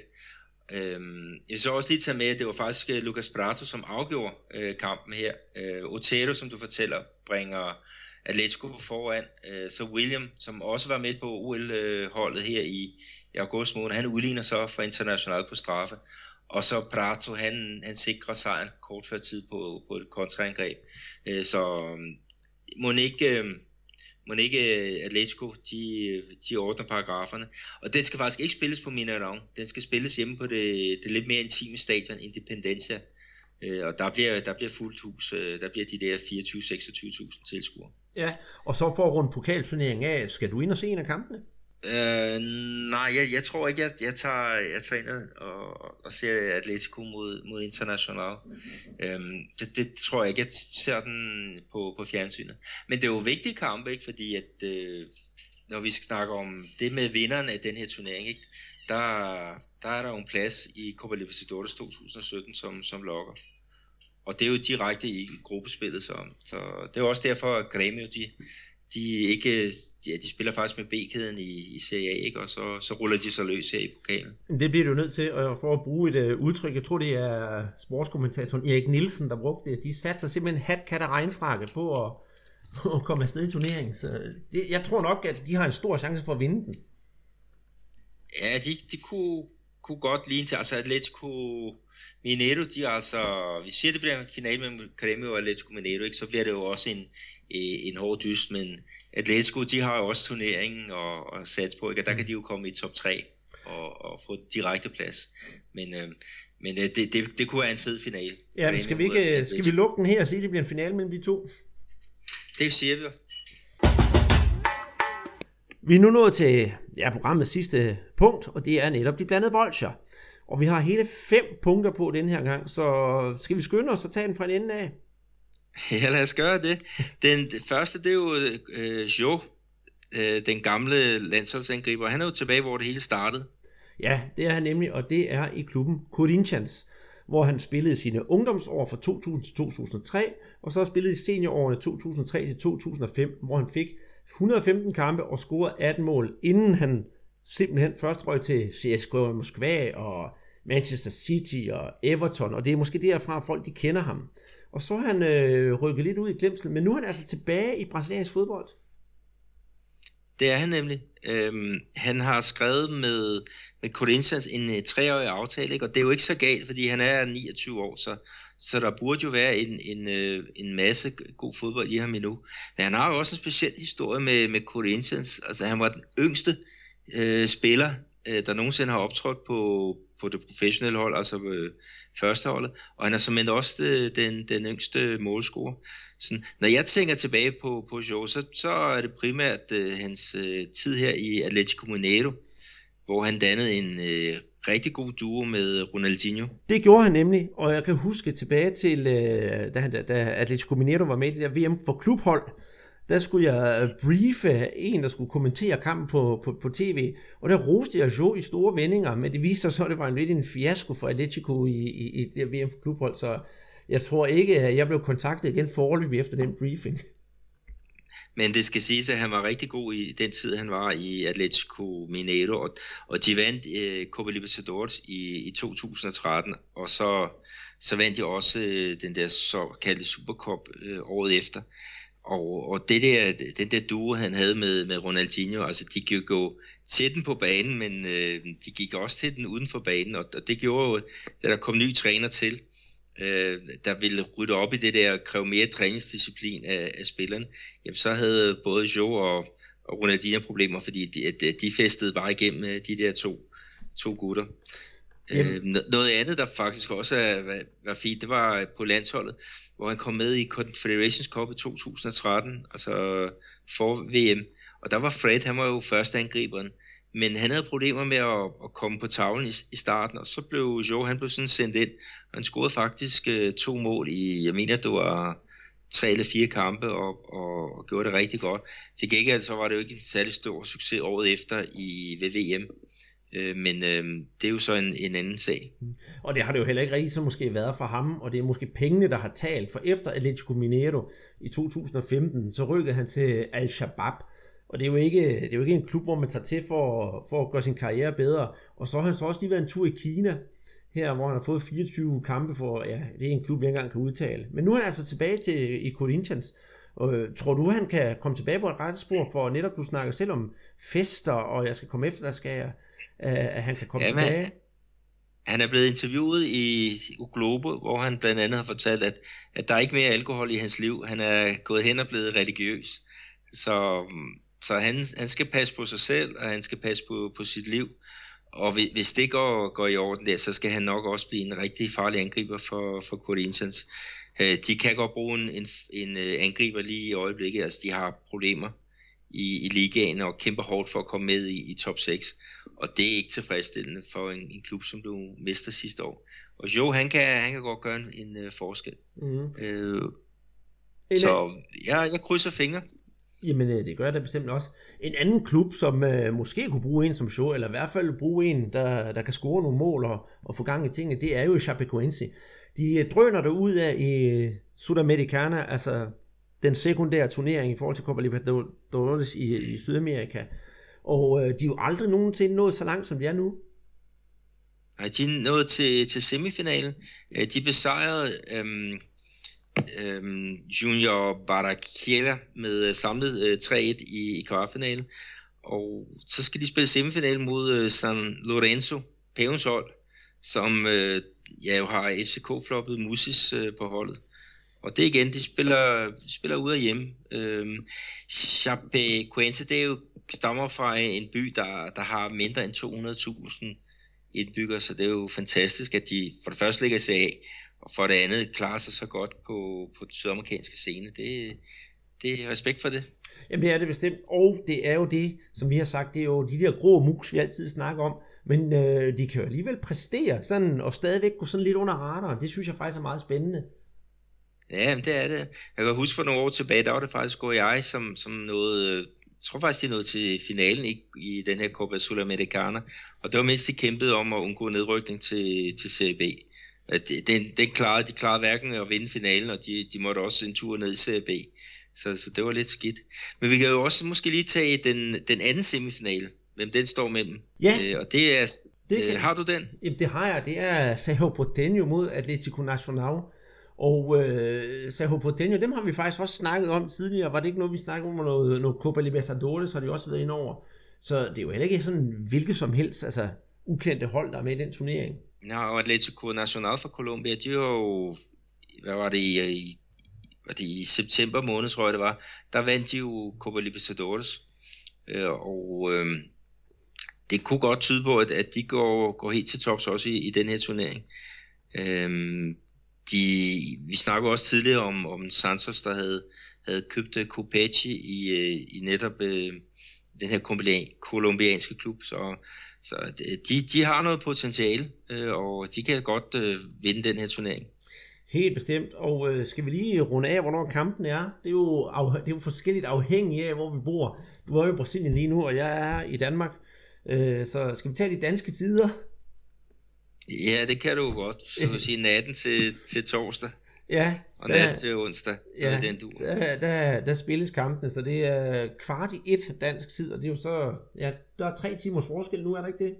Øhm, jeg vil så også lige tage med, at det var faktisk øh, Lucas Prato, som afgjorde øh, kampen her. Øh, Otero, som du fortæller, bringer Atletico foran. Øh, så William, som også var med på OL-holdet her i, i august måned, han udligner så for international på straffe. Og så Prato, han, han sikrer sejren kort før tid på, på et kontraangreb. Øh, så øhm, må ikke, Øh, må ikke øh, Atletico, de, de ordner paragraferne. Og den skal faktisk ikke spilles på Mineirão. Den skal spilles hjemme på det, det lidt mere intime stadion, Independencia. Øh, og der bliver, der bliver fuldt hus. Øh, der bliver de der 24-26.000 tilskuere. Ja, og så for at runde pokalturneringen af, skal du ind og se en af kampene? Øh, nej, jeg, jeg tror ikke, jeg, jeg tager, jeg tager ind og, og ser Atletico mod, mod International. Øhm, det, det tror jeg ikke, jeg ser den på, på fjernsynet. Men det er jo vigtige kampe, ikke? fordi at, øh, når vi snakker om det med vinderen af den her turnering, ikke? Der, der er der jo en plads i Copa Libertadores 2017, som, som lokker. Og det er jo direkte i gruppespillet, så, så det er også derfor, at Grêmio, de, de ikke, ja, de spiller faktisk med B-kæden i, i Serie A, ikke? og så, så ruller de så løs her i pokalen. Det bliver du nødt til, og for at bruge et uh, udtryk, jeg tror det er sportskommentatoren Erik Nielsen, der brugte det, de satte sig simpelthen hat, kat og regnfrakke på at, at komme afsted i turneringen. Så det, jeg tror nok, at de har en stor chance for at vinde den. Ja, de, de kunne, kunne godt ligne til, altså Atletico Mineiro, de altså, vi siger, det bliver en finale mellem Grêmio og Atletico Mineiro, ikke, så bliver det jo også en, en hård dyst, men Atletico, de har jo også turneringen og, og ikke? og der kan de jo komme i top 3 og, og få direkte plads. Men, øh, men øh, det, det, det kunne være en fed finale. Ja, men skal vi, ikke, skal vi lukke den her og sige, at det bliver en finale mellem de to? Det siger vi. Vi er nu nået til ja, programmets sidste punkt, og det er netop de blandede bolcher. Og vi har hele fem punkter på den her gang, så skal vi skynde os og tage den fra en ende af? [LAUGHS] Ja, lad os gøre det. Den første, det er jo øh, Jo, øh, den gamle landsholdsangriber. Han er jo tilbage, hvor det hele startede. Ja, det er han nemlig, og det er i klubben Corinthians, hvor han spillede sine ungdomsår fra 2000 til 2003, og så spillede i seniorårene 2003 til 2005, hvor han fik 115 kampe og scorede 18 mål, inden han simpelthen først røg til CSKA Moskva og Manchester City og Everton, og det er måske derfra, folk de kender ham. Og så har han øh, rykket lidt ud i glemsel, men nu er han altså tilbage i brasiliansk fodbold. Det er han nemlig. Øhm, han har skrevet med, med Corinthians en uh, treårig aftale, ikke? og det er jo ikke så galt, fordi han er 29 år, så, så der burde jo være en, en, øh, en masse god fodbold i ham endnu. Men han har jo også en speciel historie med, med Corinthians. Altså han var den yngste øh, spiller, øh, der nogensinde har optrådt på, på det professionelle hold, altså øh, førsteholdet, og han er som også øh, den, den yngste målscorer. Sådan, når jeg tænker tilbage på, på Joe, så, så er det primært øh, hans øh, tid her i Atletico Mineiro, hvor han dannede en øh, rigtig god duo med Ronaldinho. Det gjorde han nemlig, og jeg kan huske tilbage til, øh, da, da, da Atletico Mineiro var med i det der VM for klubhold, der skulle jeg øh, briefe en, der skulle kommentere kampen på, på, på tv, og der roste jeg Jo i store vendinger, men det viste sig så, at det var en lidt en fiasko for Atletico i, i, i det VM for klubhold, så jeg tror ikke, at jeg blev kontaktet igen forløbig efter den briefing. Men det skal siges, at han var rigtig god i den tid, han var i Atletico Mineiro, og, og de vandt øh, Copa Libertadores i, i 2013, og så, så vandt de også øh, den der såkaldte Supercup øh, året efter. Og, og det der, den der duo, han havde med, med Ronaldinho, altså de gik gå til den på banen, men øh, de gik også til den uden for banen, og, og det gjorde jo, da der kom ny træner til, øh, der ville rydde op i det der, kræve mere træningsdisciplin af, af spillerne, jamen så havde både Joe og, og Ronaldinho problemer, fordi de, de festede bare igennem øh, de der to, to gutter. Øh, noget andet, der faktisk også er, var, var fint, det var øh, på landsholdet, hvor han kom med i Confederations Cup i 2013, altså for VM. Og der var Fred, han var jo første angriberen, men han havde problemer med at, at komme på tavlen i, i starten, og så blev Joe, han blev sådan sendt ind, og han scorede faktisk uh, to mål i, jeg mener det var tre eller fire kampe, og, og, og gjorde det rigtig godt. Til gengæld så var det jo ikke en særlig stor succes året efter i ved VM. Øh, men øh, det er jo så en, en anden sag. Og det har det jo heller ikke rigtig så måske været for ham, og det er måske pengene, der har talt, for efter Atletico Mineiro i 2015, så rykkede han til Al-Shabaab, og det er, jo ikke, det er jo ikke en klub, hvor man tager til for, for at gøre sin karriere bedre. Og så har han så også lige været en tur i Kina, her hvor han har fået 24 kampe for, ja, det er en klub, jeg ikke engang kan udtale. Men nu er han altså tilbage til i Corinthians. Og, øh, tror du, han kan komme tilbage på et rette spor, for netop du snakker selv om fester, og jeg skal komme efter, der skal jeg at han kan komme Jamen, tilbage? Han er blevet interviewet i Globo, hvor han blandt andet har fortalt, at, at der er ikke mere alkohol i hans liv. Han er gået hen og blevet religiøs. Så, så han, han skal passe på sig selv, og han skal passe på, på sit liv. Og hvis det går, går i orden der, så skal han nok også blive en rigtig farlig angriber for, for Corinthians. Øh, de kan godt bruge en, en, en øh, angriber lige i øjeblikket. Altså, de har problemer i, i ligaen og kæmper hårdt for at komme med i, i top 6. Og det er ikke tilfredsstillende for en, en klub, som du mister sidste år. Og Jo, han kan, han kan godt gøre en, en uh, forskel. Mm. Øh, så ja, jeg krydser fingre. Jamen, øh, det gør det bestemt også. En anden klub, som uh, måske kunne bruge en som show, eller i hvert fald bruge en, der, der kan score nogle mål og, og få gang i tingene, det er jo Chapecoense. De uh, drøner der ud af i Sudamericana, altså den sekundære turnering i forhold til Copa Libertadores i, i Sydamerika. Og øh, de er jo aldrig nogensinde nået så langt, som de er nu. Nej, de er nået til, til semifinalen. Øh, de besejrede øhm, øhm, Junior Barranquilla med øh, samlet øh, 3-1 i, i kvartfinalen. Og så skal de spille semifinalen mod øh, San Lorenzo, Pavens hold, som øh, ja, jo har FCK-floppet Musis øh, på holdet. Og det igen, de spiller, spiller ude af hjemme. Øhm, Chapecoense, det er jo stammer fra en by, der, der har mindre end 200.000 indbyggere, så det er jo fantastisk, at de for det første ligger sig af, og for det andet klarer sig så godt på, på den sydamerikanske scene. Det, det er respekt for det. Jamen det er det bestemt, og det er jo det, som vi har sagt, det er jo de der grå mus, vi altid snakker om, men øh, de kan jo alligevel præstere sådan, og stadigvæk gå sådan lidt under radaren. Det synes jeg faktisk er meget spændende. Ja, det er det. Jeg kan huske for nogle år tilbage, der var det faktisk jeg som, som noget jeg tror faktisk, de nået til finalen i, i den her Copa Sudamericana, og det var mindst de kæmpede om at undgå nedrykning til, til Serie B. Den, den klarede, de klarede hverken at vinde finalen, og de, de måtte også en tur ned i Serie B. Så, så det var lidt skidt. Men vi kan jo også måske lige tage den, den anden semifinale, hvem den står mellem. Ja. Øh, og det er, det øh, har du den? Jamen det har jeg. Det er Cerro Porteño mod Atletico Nacional. Og øh, Sergio Porteño, dem har vi faktisk også snakket om tidligere. Var det ikke noget, vi snakkede om noget, noget Copa Libertadores, har de også været ind over. Så det er jo heller ikke sådan hvilket som helst, altså ukendte hold, der er med i den turnering. Ja, og Atletico Nacional fra Colombia, de var jo hvad var det, i, i, var det i september måned, tror jeg det var, der vandt de jo Copa Libertadores. Øh, og øh, det kunne godt tyde på, at, at de går, går helt til tops også i, i den her turnering. Øh, de, vi snakkede også tidligere om, om Santos, der havde, havde købt øh, Copaci i, øh, i netop øh, den her kolumbianske klub, så, så de, de har noget potentiale, øh, og de kan godt øh, vinde den her turnering. Helt bestemt, og øh, skal vi lige runde af, hvornår kampen er? Det er, jo af, det er jo forskelligt afhængigt af, hvor vi bor. Du er jo i Brasilien lige nu, og jeg er i Danmark. Øh, så skal vi tage de danske tider? Ja, det kan du jo godt. Så vil sige natten til, til torsdag. Ja. Og natten til onsdag. Ja, den du. Der, der, der spilles kampene, så det er kvart i et dansk tid, og det er jo så, ja, der er tre timers forskel nu, er der ikke det?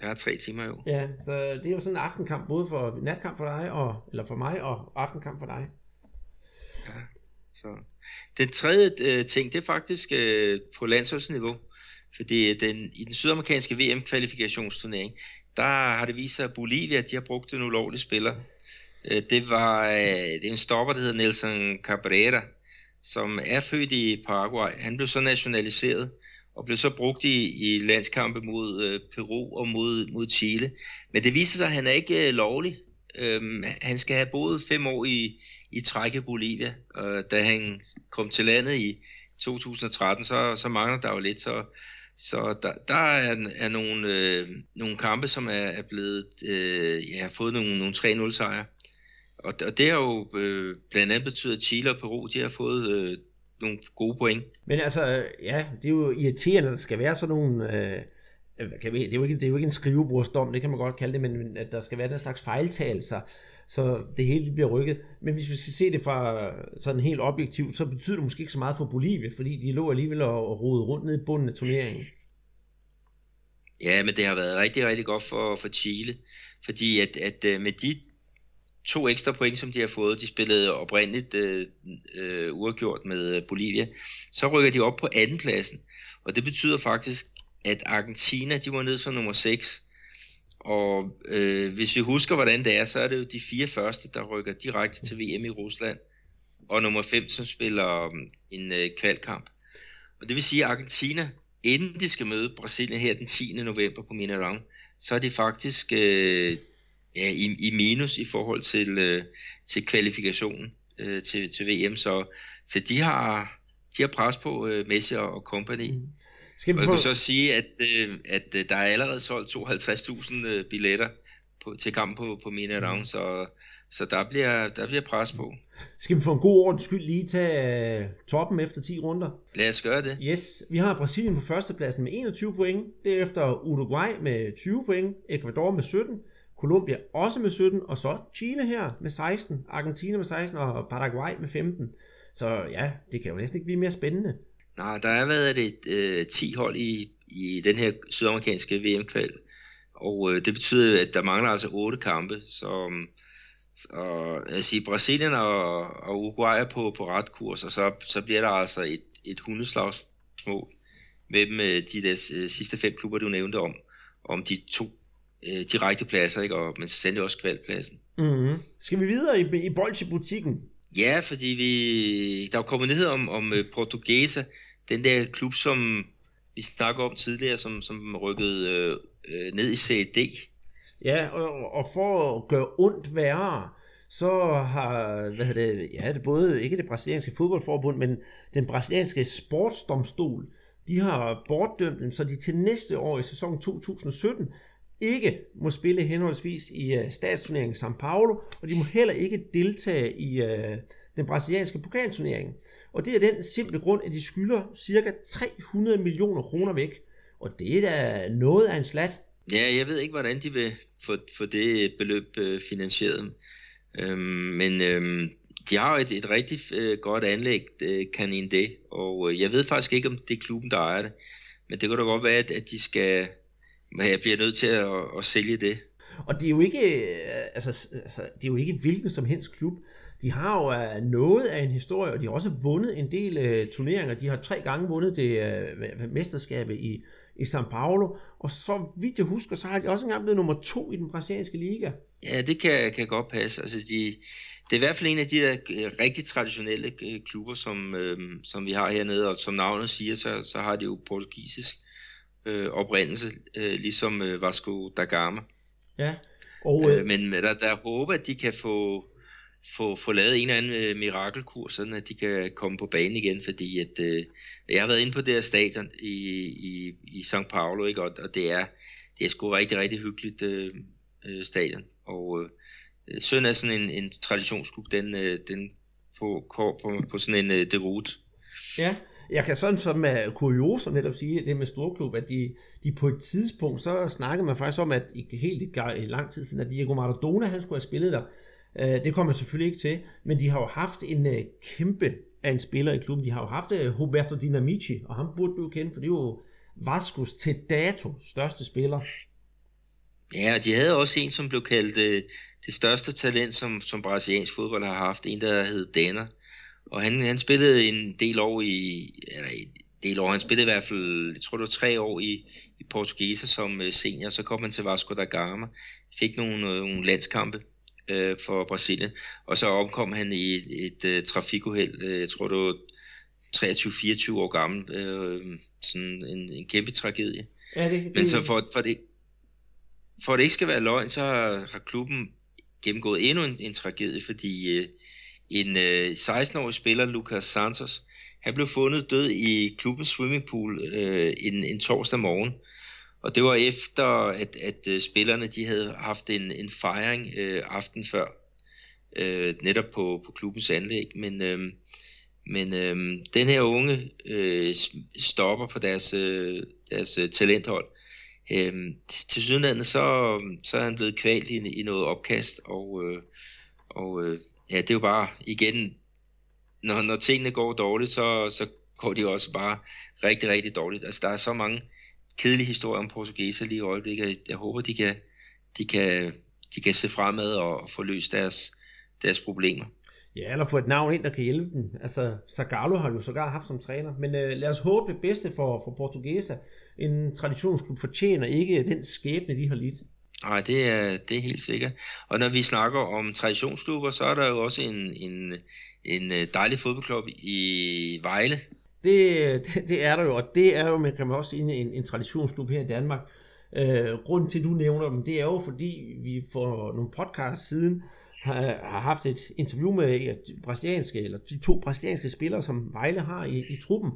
Jeg har tre timer jo. Ja, så det er jo sådan en aftenkamp, både for natkamp for dig, og, eller for mig, og aftenkamp for dig. Ja, så. Den tredje øh, ting, det er faktisk øh, på landsholdsniveau. Fordi den, i den sydamerikanske VM-kvalifikationsturnering, der har det vist sig, at Bolivia de har brugt en ulovlig spiller. Øh, det var øh, det er en stopper, der hedder Nelson Cabrera, som er født i Paraguay. Han blev så nationaliseret og blev så brugt i, i landskampe mod øh, Peru og mod, mod Chile. Men det viser sig, at han er ikke øh, lovlig. Øhm, han skal have boet fem år i, i træk i Bolivia, og da han kom til landet i 2013, så, så mangler der jo lidt, så, så der, der er, er nogle, øh, nogle kampe, som er, er blevet, øh, ja, har fået nogle, nogle 3-0 sejre. Og, og det har jo øh, blandt andet betydet, at Chile og Peru, de har fået øh, nogle gode point. Men altså, ja, det er jo irriterende, at der skal være sådan nogle... Øh, Øh, kan vi, det, er jo ikke, det er jo ikke en skrivebordsdom, det kan man godt kalde det, men at der skal være den slags fejltagelser, så det hele bliver rykket. Men hvis vi skal se det fra øh, sådan helt objektivt, så betyder det måske ikke så meget for Bolivia, fordi de lå alligevel og rode rundt ned i bunden af turneringen. Ja, men det har været rigtig, rigtig godt for, for Chile, fordi at, at øh, med de to ekstra point, som de har fået. De spillede oprindeligt øh, øh, uafgjort med Bolivia. Så rykker de op på andenpladsen. Og det betyder faktisk, at Argentina, de var ned som nummer 6. Og øh, hvis vi husker, hvordan det er, så er det jo de fire første, der rykker direkte til VM i Rusland. Og nummer 5, som spiller um, en øh, kvalkamp. Og det vil sige, at Argentina, inden de skal møde Brasilien her den 10. november på Mineirão, så er de faktisk øh, ja, i, i minus i forhold til, øh, til kvalifikationen øh, til, til VM. Så, så de har de har pres på øh, Messi og, og company. Mm. Skal vi og jeg kan så sige, at, øh, at øh, der er allerede solgt 52.000 øh, billetter på, til kampen på, på Mina mm. så, så der bliver, der bliver pres på. Skal vi få en god ordens skyld lige tage uh, toppen efter 10 runder? Lad os gøre det. Yes, vi har Brasilien på førstepladsen med 21 point, derefter Uruguay med 20 point, Ecuador med 17, Colombia også med 17, og så Chile her med 16, Argentina med 16 og Paraguay med 15. Så ja, det kan jo næsten ikke blive mere spændende. Nej, der har været det øh, 10 hold i, i den her sydamerikanske VM-kval, og øh, det betyder, at der mangler altså 8 kampe, så, jeg siger, Brasilien og, og Uruguay er på, på ret kurs, og så, så bliver der altså et, et hundeslagsmål mellem øh, de der øh, sidste fem klubber, du nævnte om, om de to øh, direkte pladser, ikke? Og, men så sendte også kvalpladsen. Mm-hmm. Skal vi videre i, i bolsjebutikken? Ja, fordi vi, der er kommet nyhed om, om uh, Portuguesa, den der klub, som vi snakker om tidligere, som, som rykkede øh, øh ned i CD. Ja, og, og for at gøre ondt værre, så har, hvad hedder det, ja, det både, ikke det brasilianske fodboldforbund, men den brasilianske sportsdomstol, de har bortdømt dem, så de til næste år i sæson 2017 ikke må spille henholdsvis i uh, statsturneringen São Paulo, og de må heller ikke deltage i uh, den brasilianske pokalturnering. Og det er den simple grund, at de skylder ca. 300 millioner kroner væk. Og det er da noget af en slat. Ja, jeg ved ikke, hvordan de vil få, få det beløb uh, finansieret. Øhm, men øhm, de har jo et, et rigtig uh, godt anlæg, uh, det, og uh, jeg ved faktisk ikke, om det er klubben, der ejer det. Men det kan da godt være, at, at de skal jeg bliver nødt til at, at sælge det. Og det er jo ikke, øh, altså, altså, det er jo ikke hvilken som helst klub. De har jo uh, noget af en historie, og de har også vundet en del uh, turneringer. De har tre gange vundet det uh, mesterskabet i, i São Paulo, og så vidt jeg husker, så har de også engang blevet nummer to i den brasilianske liga. Ja, det kan, kan godt passe. Altså, de, det er i hvert fald en af de der øh, rigtig traditionelle øh, klubber, som, øh, som vi har hernede, og som navnet siger, så, så har det jo portugisisk øh, oprindelse, øh, ligesom øh, Vasco da Gama. Ja. Og, øh, øh, men der, der håber, at de kan få, få, få lavet en eller anden øh, mirakelkur, sådan at de kan komme på banen igen, fordi at, øh, jeg har været inde på det her stadion i, i, i São Paulo, ikke? Og, og det er det er sgu rigtig, rigtig hyggeligt øh, øh, stadion, og øh, øh Søn er sådan en, en traditionsklub, den, øh, den på, på, på sådan en øh, derute. Ja, jeg kan sådan som med kurioser netop sige, det med storklub, at de, de på et tidspunkt, så snakkede man faktisk om, at i helt i lang tid siden, at Diego Maradona, han skulle have spillet der. Øh, det kommer selvfølgelig ikke til, men de har jo haft en øh, kæmpe af en spiller i klubben. De har jo haft øh, Roberto Dinamici, og ham burde du kende, for det er jo Vascos til dato største spiller. Ja, og de havde også en, som blev kaldt øh, det største talent, som, som brasiliansk fodbold har haft. En, der hed Danner. Og han, han spillede en del år i, eller en del år, han spillede i hvert fald, jeg tror det var tre år i, i Portugiser som øh, senior. Så kom han til Vasco da Gama, fik nogle, øh, nogle landskampe øh, for Brasilien. Og så omkom han i et, et uh, trafikuheld, øh, jeg tror det var 23-24 år gammel. Øh, sådan en, en kæmpe tragedie. Ja, det, det, Men så for, for, det, for at det ikke skal være løgn, så har, har klubben gennemgået endnu en, en tragedie, fordi øh, en øh, 16-årig spiller, Lucas Santos, han blev fundet død i klubbens swimmingpool øh, en, en torsdag morgen. Og det var efter, at, at øh, spillerne de havde haft en, en fejring øh, aften før, øh, netop på, på klubbens anlæg. Men, øh, men øh, den her unge øh, stopper på deres, øh, deres øh, talenthold. Øh, til sydlandet så, så er han blevet kvalt i, i noget opkast, og, øh, og øh, ja, det er jo bare igen, når, når tingene går dårligt, så, så går de også bare rigtig, rigtig dårligt. Altså der er så mange kedelige historier om portugiser lige i øjeblikket. Jeg håber, de kan, de kan, de kan se fremad og få løst deres, deres problemer. Ja, eller få et navn ind, der kan hjælpe dem. Altså, Zagallo har jo sågar haft som træner. Men øh, lad os håbe det bedste for, for Portugesa. En traditionsklub fortjener ikke den skæbne, de har lidt. Nej, det er, det er helt sikkert. Og når vi snakker om traditionsklubber, så er der jo også en, en, en øh, dejlig fodboldklub i Vejle. Det, det, det er der jo, og det er jo, man kan man også sige, en, en traditionsklub her i Danmark. Øh, grunden til, at du nævner dem, det er jo, fordi vi for nogle podcasts siden har, har haft et interview med de brasilianske, eller de to brasilianske spillere, som Vejle har i, i truppen.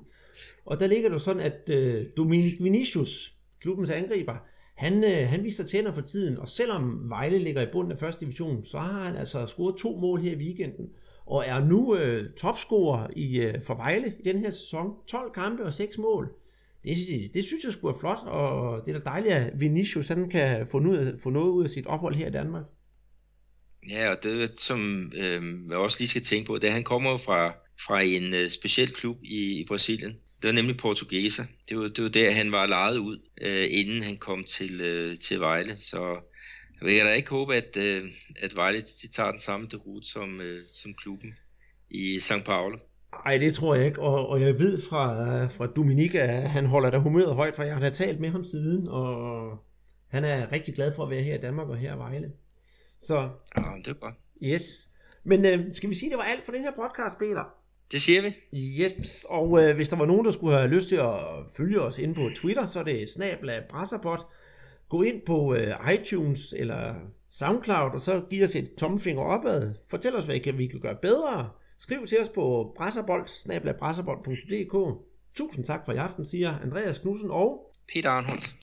Og der ligger det sådan, at øh, Dominic Vinicius, klubbens angriber, han, øh, han viser tænder for tiden, og selvom Vejle ligger i bunden af første division, så har han altså scoret to mål her i weekenden, og er nu øh, topscorer i, øh, for Vejle i den her sæson. 12 kampe og 6 mål. Det, det synes jeg skulle er flot, og det er da dejligt, at Vinicius han kan få noget, få noget ud af sit ophold her i Danmark. Ja, og det som øh, jeg også lige skal tænke på, det er, at han kommer fra, fra en øh, speciel klub i, i Brasilien. Det var nemlig Portuguesa. Det var, det var der, han var lejet ud, øh, inden han kom til, øh, til Vejle. Så jeg vil da ikke håbe, at, øh, at Vejle de tager den samme derute som, øh, som klubben i São Paulo. Nej, det tror jeg ikke, og, og jeg ved fra, fra Dominik, at han holder da humøret højt, for jeg har da talt med ham siden, og han er rigtig glad for at være her i Danmark og her i Vejle. Så, ja, det er godt. Yes. Men øh, skal vi sige, at det var alt for den her podcast, Peter? Det siger vi. Yes, og øh, hvis der var nogen, der skulle have lyst til at følge os ind på Twitter, så er det snabla brasserpot. Gå ind på øh, iTunes eller SoundCloud, og så giv os et tommelfinger opad. Fortæl os, hvad kan, vi kan gøre bedre. Skriv til os på brasserbold, snabla brasserbold.dk. Tusind tak for i aften, siger Andreas Knudsen og Peter Arnholdt.